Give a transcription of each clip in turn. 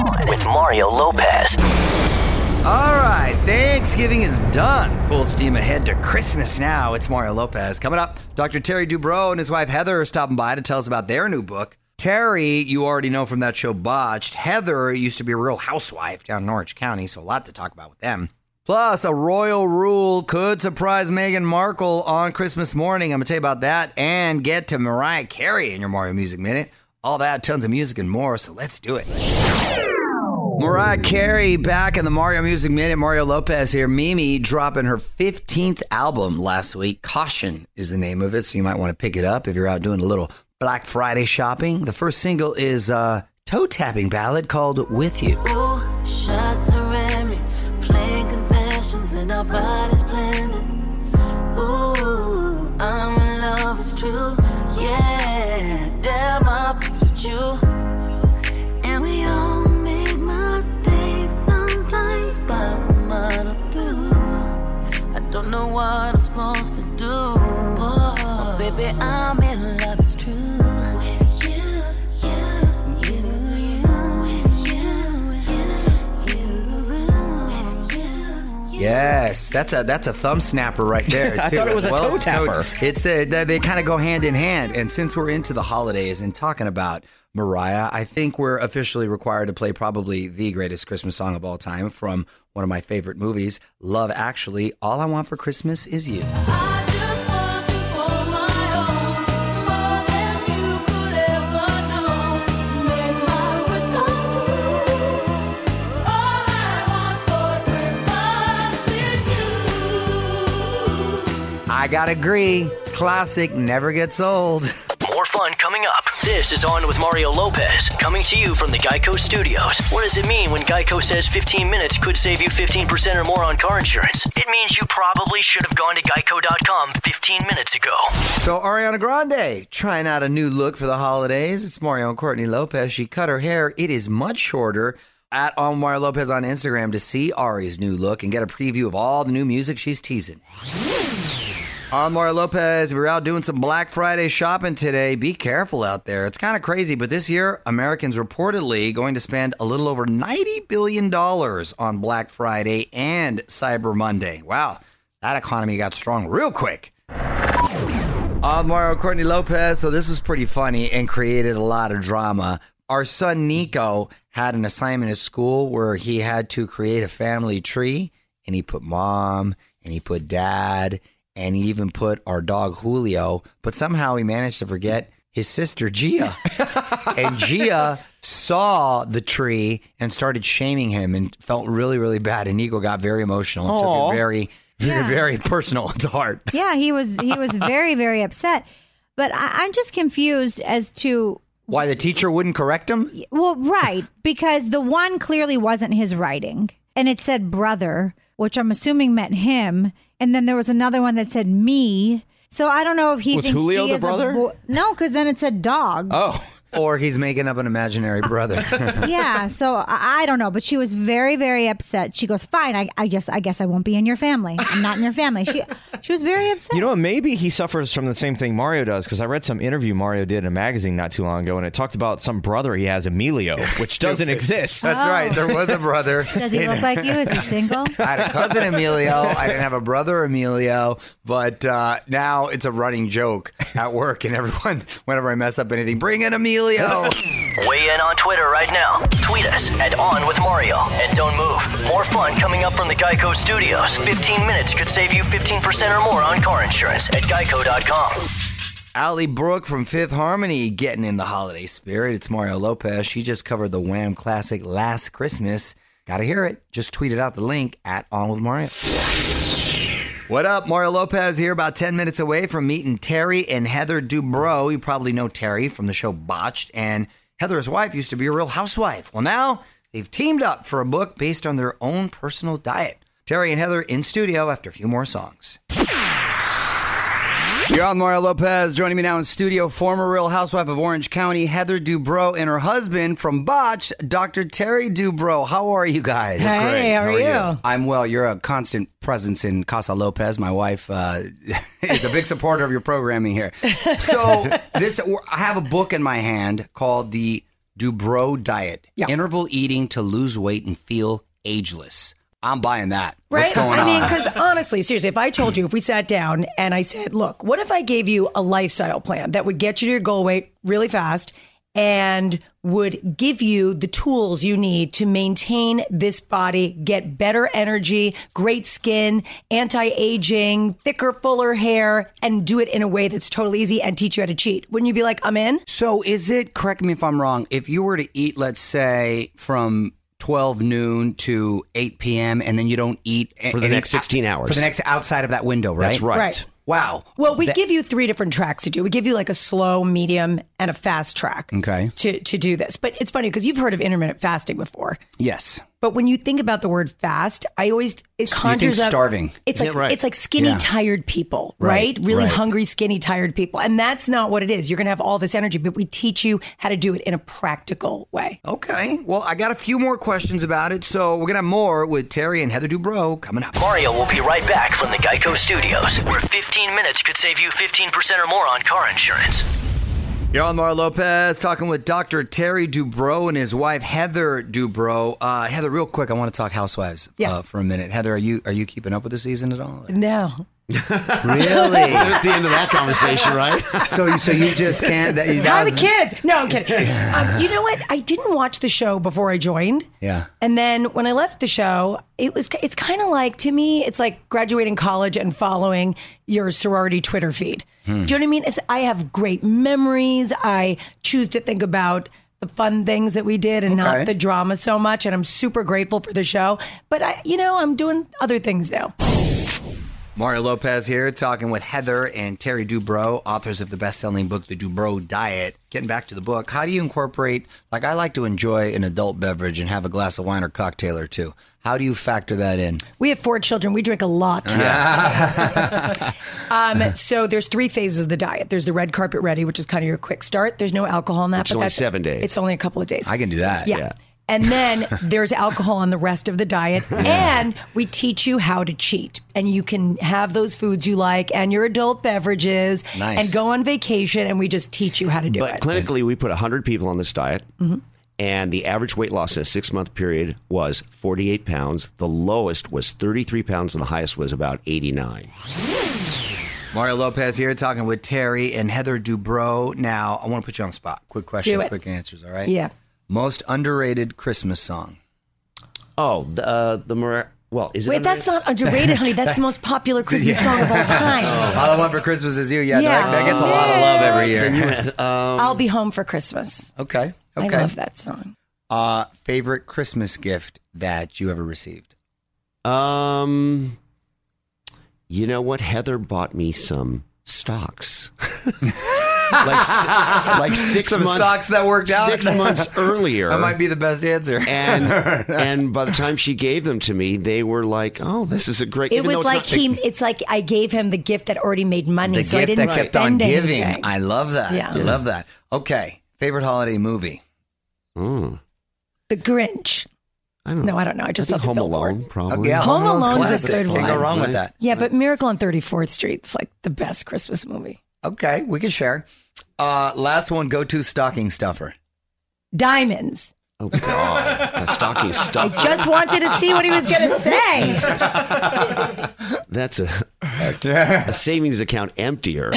On with Mario Lopez. All right, Thanksgiving is done. Full steam ahead to Christmas now. It's Mario Lopez. Coming up, Dr. Terry Dubrow and his wife Heather are stopping by to tell us about their new book. Terry, you already know from that show Botched. Heather used to be a real housewife down in Orange County, so a lot to talk about with them. Plus, a royal rule could surprise Meghan Markle on Christmas morning. I'm going to tell you about that and get to Mariah Carey in your Mario Music Minute. All that, tons of music and more, so let's do it. Mariah Carey back in the Mario Music Minute. Mario Lopez here. Mimi dropping her 15th album last week. Caution is the name of it, so you might want to pick it up if you're out doing a little Black Friday shopping. The first single is a toe tapping ballad called With You. Ooh, what I'm supposed to do. Oh, baby, I'm in love, Yes, that's a that's a thumb snapper right there. I too, thought it as was a toe tapper. It's a, they kind of go hand in hand. And since we're into the holidays and talking about Mariah, I think we're officially required to play probably the greatest Christmas song of all time from one of my favorite movies, Love Actually. All I want for Christmas is you. Gotta agree. Classic never gets old. More fun coming up. This is On with Mario Lopez, coming to you from the Geico Studios. What does it mean when Geico says 15 minutes could save you 15% or more on car insurance? It means you probably should have gone to geico.com 15 minutes ago. So Ariana Grande trying out a new look for the holidays. It's Mario and Courtney Lopez. She cut her hair. It is much shorter. At on Mario Lopez on Instagram to see Ari's new look and get a preview of all the new music she's teasing. On Mario Lopez, if you're out doing some Black Friday shopping today, be careful out there. It's kind of crazy, but this year, Americans reportedly going to spend a little over $90 billion on Black Friday and Cyber Monday. Wow, that economy got strong real quick. I'm Mario Courtney Lopez. So this was pretty funny and created a lot of drama. Our son Nico had an assignment at school where he had to create a family tree, and he put mom and he put dad and he even put our dog Julio. But somehow he managed to forget his sister Gia, and Gia saw the tree and started shaming him and felt really, really bad. And Nico got very emotional and took it very, very, Yeah. very personal to heart. Yeah, he was he was very very upset. But I, I'm just confused as to Why the teacher wouldn't correct him? well, right because the one clearly wasn't his writing, and it said brother, which I'm assuming meant him, and then there was another one that said me. So I don't know if he Was thinks Julio he the is a brother? bo- no, because then it said dog. Oh, Or he's making up an imaginary brother. yeah, so I, I don't know, but she was very, very upset. She goes, "Fine, I, I just, I guess I won't be in your family. I'm not in your family." She, she was very upset. you know what? Maybe he suffers from the same thing Mario does because I read some interview Mario did in a magazine not too long ago, and it talked about some brother he has, Emilio, which doesn't exist. That's right. There was a brother. Does he look like you? Is he single? I had a cousin Emilio. I didn't have a brother Emilio, but uh, now it's a running joke at work, and everyone, whenever I mess up anything, bring in Emilio. Weigh in on Twitter right now. Tweet us at On with Mario. And don't move. More fun coming up from the Geico Studios. 15 minutes could save you 15% or more on car insurance at geico.com. Ally Brooke from Fifth Harmony getting in the holiday spirit. It's Mario Lopez. She just covered the Wham classic Last Christmas. Gotta hear it. Just tweeted out the link at On with Mario. What up? Mario Lopez here, about 10 minutes away from meeting Terry and Heather Dubrow. You probably know Terry from the show Botched, and Heather's wife used to be a real housewife. Well, now they've teamed up for a book based on their own personal diet. Terry and Heather in studio after a few more songs. You're on Mario Lopez. Joining me now in studio, former Real Housewife of Orange County, Heather Dubrow, and her husband from Botch, Dr. Terry Dubrow. How are you guys? Hey, how are you? I'm well. You're a constant presence in Casa Lopez. My wife uh, is a big supporter of your programming here. So this, I have a book in my hand called the Dubrow diet. Yeah. Interval eating to lose weight and feel ageless. I'm buying that. Right? What's going I on? mean, because honestly, seriously, if I told you, if we sat down and I said, look, what if I gave you a lifestyle plan that would get you to your goal weight really fast and would give you the tools you need to maintain this body, get better energy, great skin, anti aging, thicker, fuller hair, and do it in a way that's totally easy and teach you how to cheat? Wouldn't you be like, I'm in? So is it, correct me if I'm wrong, if you were to eat, let's say, from 12 noon to 8 p.m., and then you don't eat For the any- next 16 hours. For the next outside of that window, right? That's right. Right. Wow. Well, we That- give you three different tracks to do. We give you like a slow, medium, and a fast track. Okay. To to do this, but it's funny because you've heard of intermittent fasting before. Yes. But when you think about the word fast, I always it So you conjures think up starving. It's like Yeah, right. it's like skinny, Yeah. tired people, right? Right, Really right. hungry, skinny, tired people, and that's not what it is. You're going to have all this energy, but we teach you how to do it in a practical way. Okay. Well, I got a few more questions about it, so we're going to have more with Terry and Heather Dubrow coming up. Mario will be right back from the Geico Studios, where 15 minutes could save you 15% or more on car insurance. You're on Mario Lopez talking with Dr. Terry Dubrow and his wife Heather Dubrow. Uh, Heather, real quick, I want to talk housewives Yeah. uh, for a minute. Heather, are you are you keeping up with the season at all? No, really? That's the end of that conversation, right? so you so you just can't. That, that How are the was- kids? No, I'm kidding. um, you know what? I didn't watch the show before I joined. Yeah. And then when I left the show, it was it's kind of like to me, it's like graduating college and following your sorority Twitter feed. Do you know what I mean? It's, I have great memories. I choose to think about the fun things that we did and Okay. not the drama so much. And I'm super grateful for the show. But I, you know, I'm doing other things now. Mario Lopez here talking with Heather and Terry Dubrow, authors of the best-selling book The Dubrow Diet. Getting back to the book, how do you incorporate like I like to enjoy an adult beverage and have a glass of wine or cocktail or two. How do you factor that in? We have four children. We drink a lot. um, so there's three phases of the diet. There's the red carpet ready, which is kind of your quick start. There's no alcohol in that. Which is but only that's- seven days. It's only a couple of days. I can do that. Yeah. Yeah. And then there's alcohol on the rest of the diet. And we teach you how to cheat. And you can have those foods you like and your adult beverages Nice. and go on vacation. And we just teach you how to do But it. But clinically, we put 100 people on this diet, mm-hmm. and the average weight loss in a six month period was 48 pounds. The lowest was 33 pounds, and the highest was about 89. Mario Lopez here talking with Terry and Heather Dubrow. Now, I want to put you on the spot. Quick questions, quick answers, all right? Yeah. Most underrated Christmas song. Oh, the, uh, the Mar- well, is it? Wait, that's not underrated, honey. That's the most popular Christmas song of all time. All I Want for Christmas is You. Yeah, Yeah. That, that gets a lot of love every year. I'll be home for Christmas. okay. okay. I love that song. Uh, favorite Christmas gift that you ever received? Um, you know what? Heather bought me some stocks. Like, like six Some months. stocks that worked out? Six months earlier. That might be the best answer. and and by the time she gave them to me, they were like, "Oh, this is a great." It was it's like not- he. It's like I gave him the gift that already made money, the so I gift didn't that kept on spend giving. anything. I love that. Yeah. I love that. Okay. Favorite holiday movie? Mm, the Grinch. I don't No, know. I don't know. I I just think saw Home billboard. Alone, probably. yeah, Home Alone's Alone's a classic. good Can't go one. wrong with that. Yeah, but Miracle on 34th Street is like the best Christmas movie. Okay, we can share. Uh, last one, go to stocking stuffer. Diamonds. Oh God, the stocking stuffer. I just wanted to see what he was going to say. That's a a savings account emptier.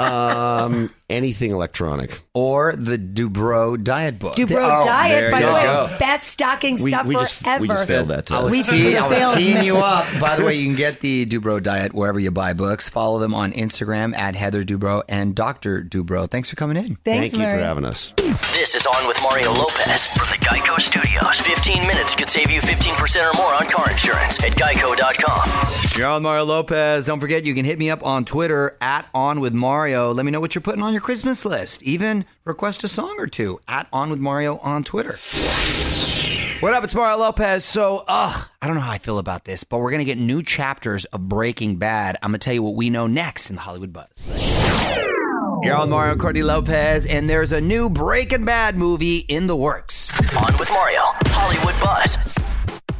um, anything electronic. Or the Dubrow diet book. Dubrow Oh, Diet, by the way, go. best stocking We, stuffer we just ever. we just failed that I was, test. We tee- I was teeing you up. By the way, you can get the Dubrow diet wherever you buy books. Follow them on Instagram at Heather Dubrow and Dr. Dubrow. Thanks for coming in. Thanks, Thank you Mary. for having us. This is On with Mario Lopez from the Geico Studios. 15 minutes could save you 15% or more on car insurance at geico.com. You're on Mario Lopez. Don't forget, you can hit me up on Twitter at On With Mario. Let me know what you're putting on your Christmas list. Even request a song or two at On With Mario on Twitter. What up? It's Mario Lopez. So, uh, I don't know how I feel about this, but we're going to get new chapters of Breaking Bad. I'm going to tell you what we know next in the Hollywood Buzz. You're on Mario Courtney Lopez, and there's a new Breaking Bad movie in the works. On with Mario, Hollywood Buzz.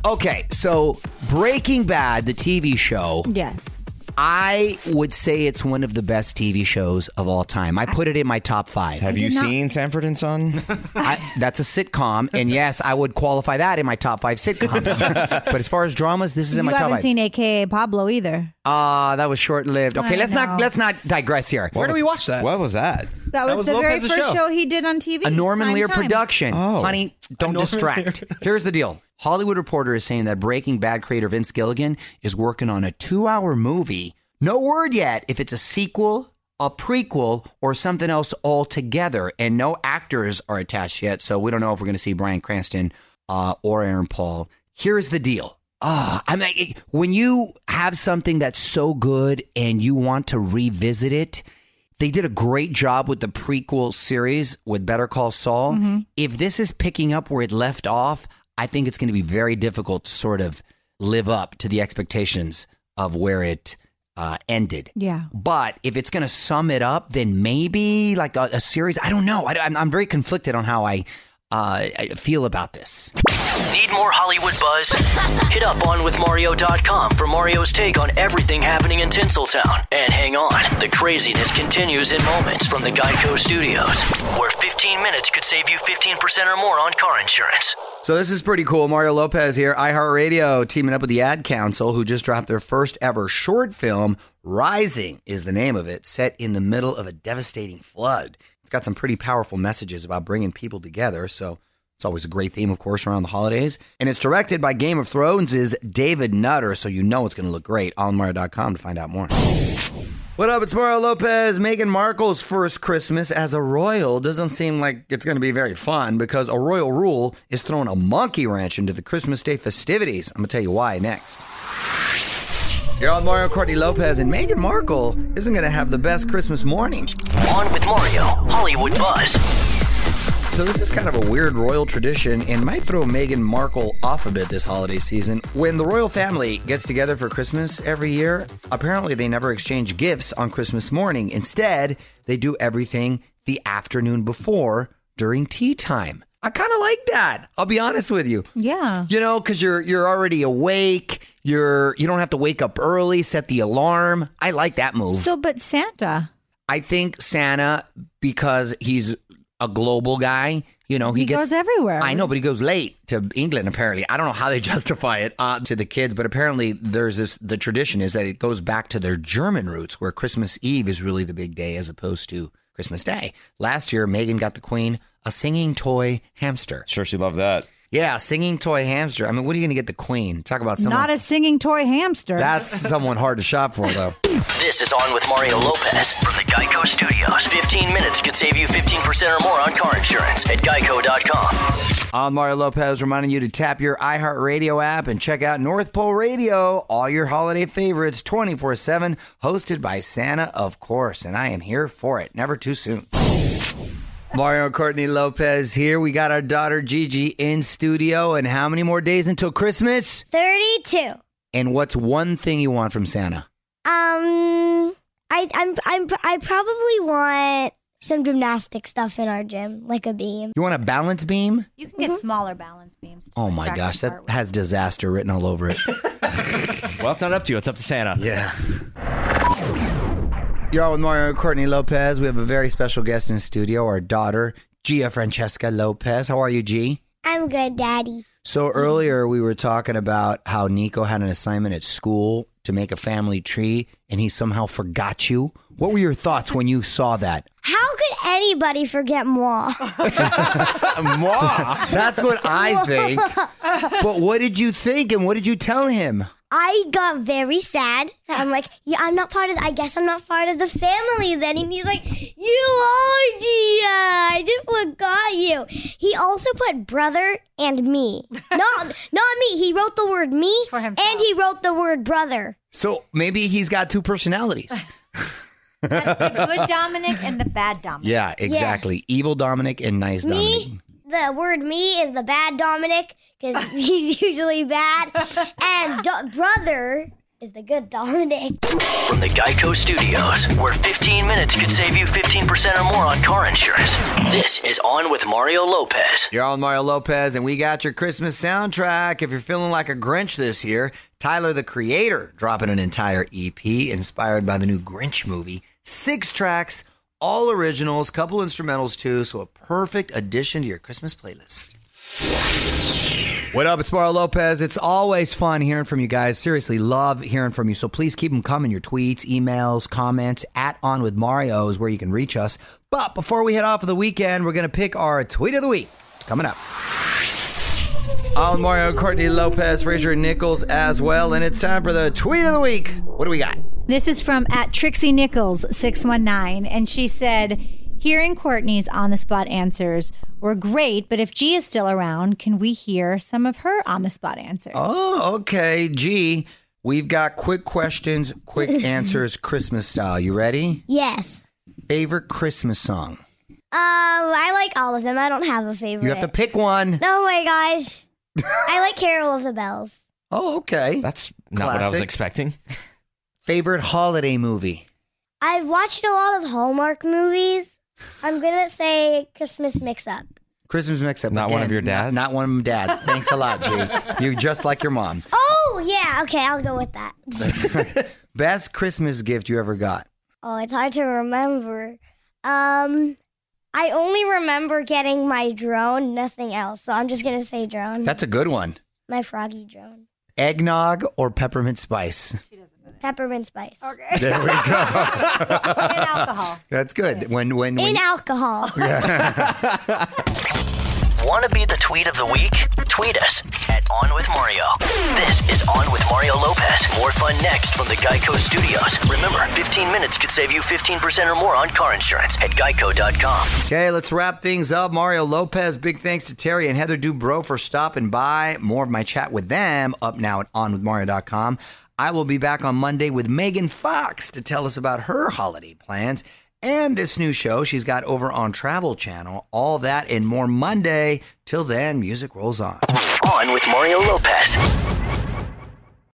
Okay, so Breaking Bad, the TV show, Yes. I would say it's one of the best TV shows of all time. I put it in my top five. Have you not- seen Sanford and Son? I, that's a sitcom, and yes, I would qualify that in my top five sitcoms. but as far as dramas, this is in you my top haven't five. seen AKA Pablo either. Ah, that was short lived. Okay, I let's not let's not digress here. Where do we watch that? what was that? That was, was the very Lopez's first show. show. he did on TV. A Norman Prime Lear time. production. Oh. Honey, don't distract. Here's the deal. Hollywood Reporter is saying that Breaking Bad creator Vince Gilligan is working on a two-hour movie. No word yet if it's a sequel, a prequel, or something else altogether. And no actors are attached yet, so we don't know if we're going to see Bryan Cranston uh, or Aaron Paul. Here's the deal. Ah, I mean, when you have something that's so good and you want to revisit it, they did a great job with the prequel series with Better Call Saul. If this is picking up where it left off, I think it's going to be very difficult to sort of live up to the expectations of where it uh, ended. Yeah. But if it's going to sum it up, then maybe like a, a series. I don't know. I, am I'm very conflicted on how I, uh, I feel about this. Need more Hollywood buzz? Hit up onwithmario.com for Mario's take on everything happening in Tinseltown. And hang on, the craziness continues in moments from the Geico Studios, where 15 minutes could save you 15% or more on car insurance. So this is pretty cool. Mario Lopez here, iHeartRadio, teaming up with the Ad Council, who just dropped their first ever short film. Rising is the name of it, set in the middle of a devastating flood. It's got some pretty powerful messages about bringing people together. So it's always a great theme, of course, around the holidays. And it's directed by Game of Thrones' David Nutter, so you know it's going to look great. OnMario.com to find out more. What up? It's Mario Lopez. Meghan Markle's first Christmas as a royal doesn't seem like it's going to be very fun because a royal rule is throwing a monkey wrench into the Christmas Day festivities. I'm going to tell you why next. You're on Mario Courtney Lopez, and Meghan Markle isn't going to have the best Christmas morning. On with Mario, Hollywood Buzz. So this is kind of a weird royal tradition and might throw Meghan Markle off a bit this holiday season. When the royal family gets together for Christmas every year, apparently they never exchange gifts on Christmas morning. Instead, they do everything the afternoon before during tea time. I kind of like that. I'll be honest with you. Yeah. You know, because you're you're already awake. You're you don't have to wake up early, set the alarm. I like that move. So, but Santa. I think Santa because he's a global guy. You know, he, He gets goes everywhere. I know, but he goes late to England. Apparently, I don't know how they justify it uh, to the kids, but apparently there's this. The tradition is that it goes back to their German roots, where Christmas Eve is really the big day as opposed to Christmas Day. Last year, Meghan got the Queen a singing toy hamster. Sure, she loved that. Yeah, singing toy hamster. I mean, what are you going to get the Queen? Talk about someone. Not a singing toy hamster. that's someone hard to shop for, though. This is On with Mario Lopez from the Geico Studios. 15 minutes could save you 15% or more on car insurance at geico.com. I'm Mario Lopez reminding you to tap your iHeartRadio app and check out North Pole Radio, all your holiday favorites 24 7, hosted by Santa, of course. And I am here for it. Never too soon. Mario and Courtney Lopez here. We got our daughter Gigi in studio. And how many more days until Christmas? 32. And what's one thing you want from Santa? Um, I I'm I'm I probably want some gymnastic stuff in our gym, like a beam. You want a balance beam? you can get smaller balance beams. Oh my gosh, that has disaster written all over it. Well, it's not up to you. It's up to Santa. Yeah. You're on with Mario and Courtney Lopez. We have a very special guest in studio, our daughter, Gia Francesca Lopez. How are you, G? I'm good, Daddy. So earlier we were talking about how Nico had an assignment at school to make a family tree and he somehow forgot you. What were your thoughts when you saw that? How could anybody forget moi? Moi? That's what I think. But what did you think and what did you tell him? I got very sad. I'm like, yeah, I'm not part of. I guess I'm not part of the family then. And he's like, you are, Gia. I just forgot you. He also put brother and me. Not, not me. He wrote the word me For himself. and he wrote the word brother. So maybe he's got two personalities. That's the good Dominic and the bad Dominic. Yeah, exactly. Evil Dominic and nice Dominic. Me, the word me is the bad Dominic because he's usually bad, and do- brother is the good Dominic. From the Geico Studios, where 15 minutes could save you 15% or more on car insurance. This is On with Mario Lopez. You're on Mario Lopez, and we got your Christmas soundtrack. If you're feeling like a Grinch this year, Tyler the Creator dropping an entire EP inspired by the new Grinch movie. Six tracks, all originals, couple instrumentals too, so a perfect addition to your Christmas playlist. What up? It's Mario Lopez. It's always fun hearing from you guys. Seriously, love hearing from you. So please keep them coming. Your tweets, emails, comments at On With Mario is where you can reach us. But before we head off for the weekend, we're going to pick our tweet of the week. It's coming up. I'm Mario Courtney Lopez, Fraser Nichols as well, and it's time for the tweet of the week. What do we got? This is from at Trixie Nichols six one nine, and she said, "Hearing Courtney's on the spot answers were great, but if G is still around, can we hear some of her on the spot answers?" Oh, okay. Gee, we've got quick questions, quick answers, Christmas style. You ready? Yes. Favorite Christmas song? Um, I like all of them. I don't have a favorite. You have to pick one. Oh my gosh. I like Carol of the Bells. Oh, okay. That's not what I was Classic. expecting. Favorite holiday movie? I've watched a lot of Hallmark movies. I'm gonna say Christmas Mix Up. Christmas mix up. Not one of your dads? not one of them dads. Thanks a lot, G. You're just like your mom. Oh yeah, okay, I'll go with that. Best Christmas gift you ever got? oh, it's hard to remember. Um, I only remember getting my drone, nothing else. So I'm just gonna say drone. That's a good one. my froggy drone. Eggnog or peppermint spice? Peppermint spice. Okay. There we go. And alcohol. That's good. When when, when In alcohol. Want to be the tweet of the week? Tweet us at On With Mario. This is On with Mario Lopez. More fun next from the Geico Studios. Remember, 15 minutes could save you 15% or more on car insurance at geico.com. Okay, let's wrap things up. Mario Lopez, big thanks to Terry and Heather Dubrow for stopping by. More of my chat with them up now at onwithmario.com. I will be back on Monday with Megan Fox to tell us about her holiday plans and this new show she's got over on Travel Channel. All that and more Monday. Till then, music rolls on. On with Mario Lopez.